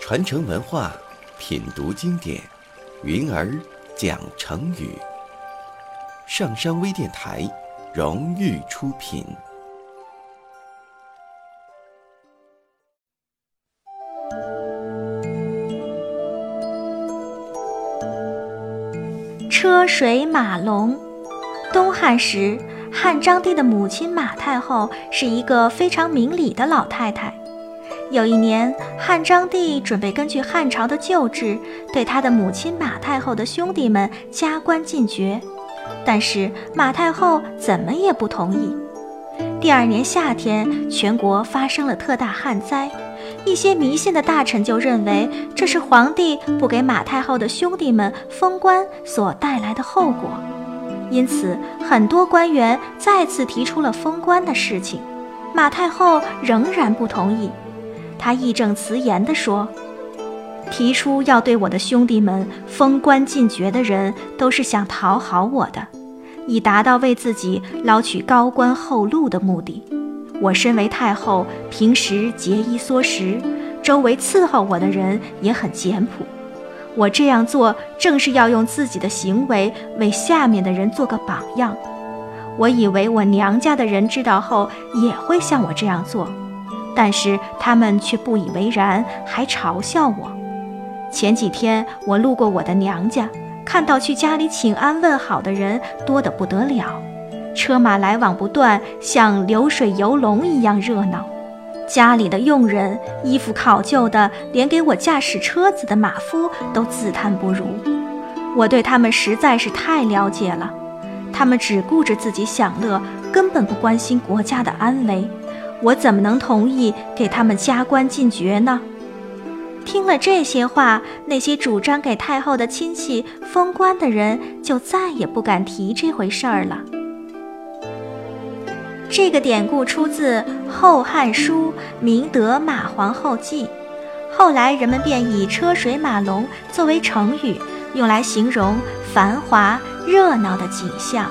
传承文化，品读经典，云儿讲成语。上山微电台荣誉出品。车水马龙。东汉时，汉章帝的母亲马太后是一个非常明理的老太太。有一年，汉章帝准备根据汉朝的旧制，对他的母亲马太后的兄弟们加官进爵，但是马太后怎么也不同意。第二年夏天，全国发生了特大旱灾，一些迷信的大臣就认为这是皇帝不给马太后的兄弟们封官所带来的后果，因此很多官员再次提出了封官的事情，马太后仍然不同意。他义正辞严地说：“提出要对我的兄弟们封官进爵的人，都是想讨好我的，以达到为自己捞取高官厚禄的目的。我身为太后，平时节衣缩食，周围伺候我的人也很简朴。我这样做，正是要用自己的行为为下面的人做个榜样。我以为我娘家的人知道后，也会像我这样做。”但是他们却不以为然，还嘲笑我。前几天我路过我的娘家，看到去家里请安问好的人多得不得了，车马来往不断，像流水游龙一样热闹。家里的佣人衣服考究的，连给我驾驶车子的马夫都自叹不如。我对他们实在是太了解了，他们只顾着自己享乐，根本不关心国家的安危。我怎么能同意给他们加官进爵呢？听了这些话，那些主张给太后的亲戚封官的人就再也不敢提这回事儿了。这个典故出自《后汉书·明德马皇后记》，后来人们便以“车水马龙”作为成语，用来形容繁华热闹的景象。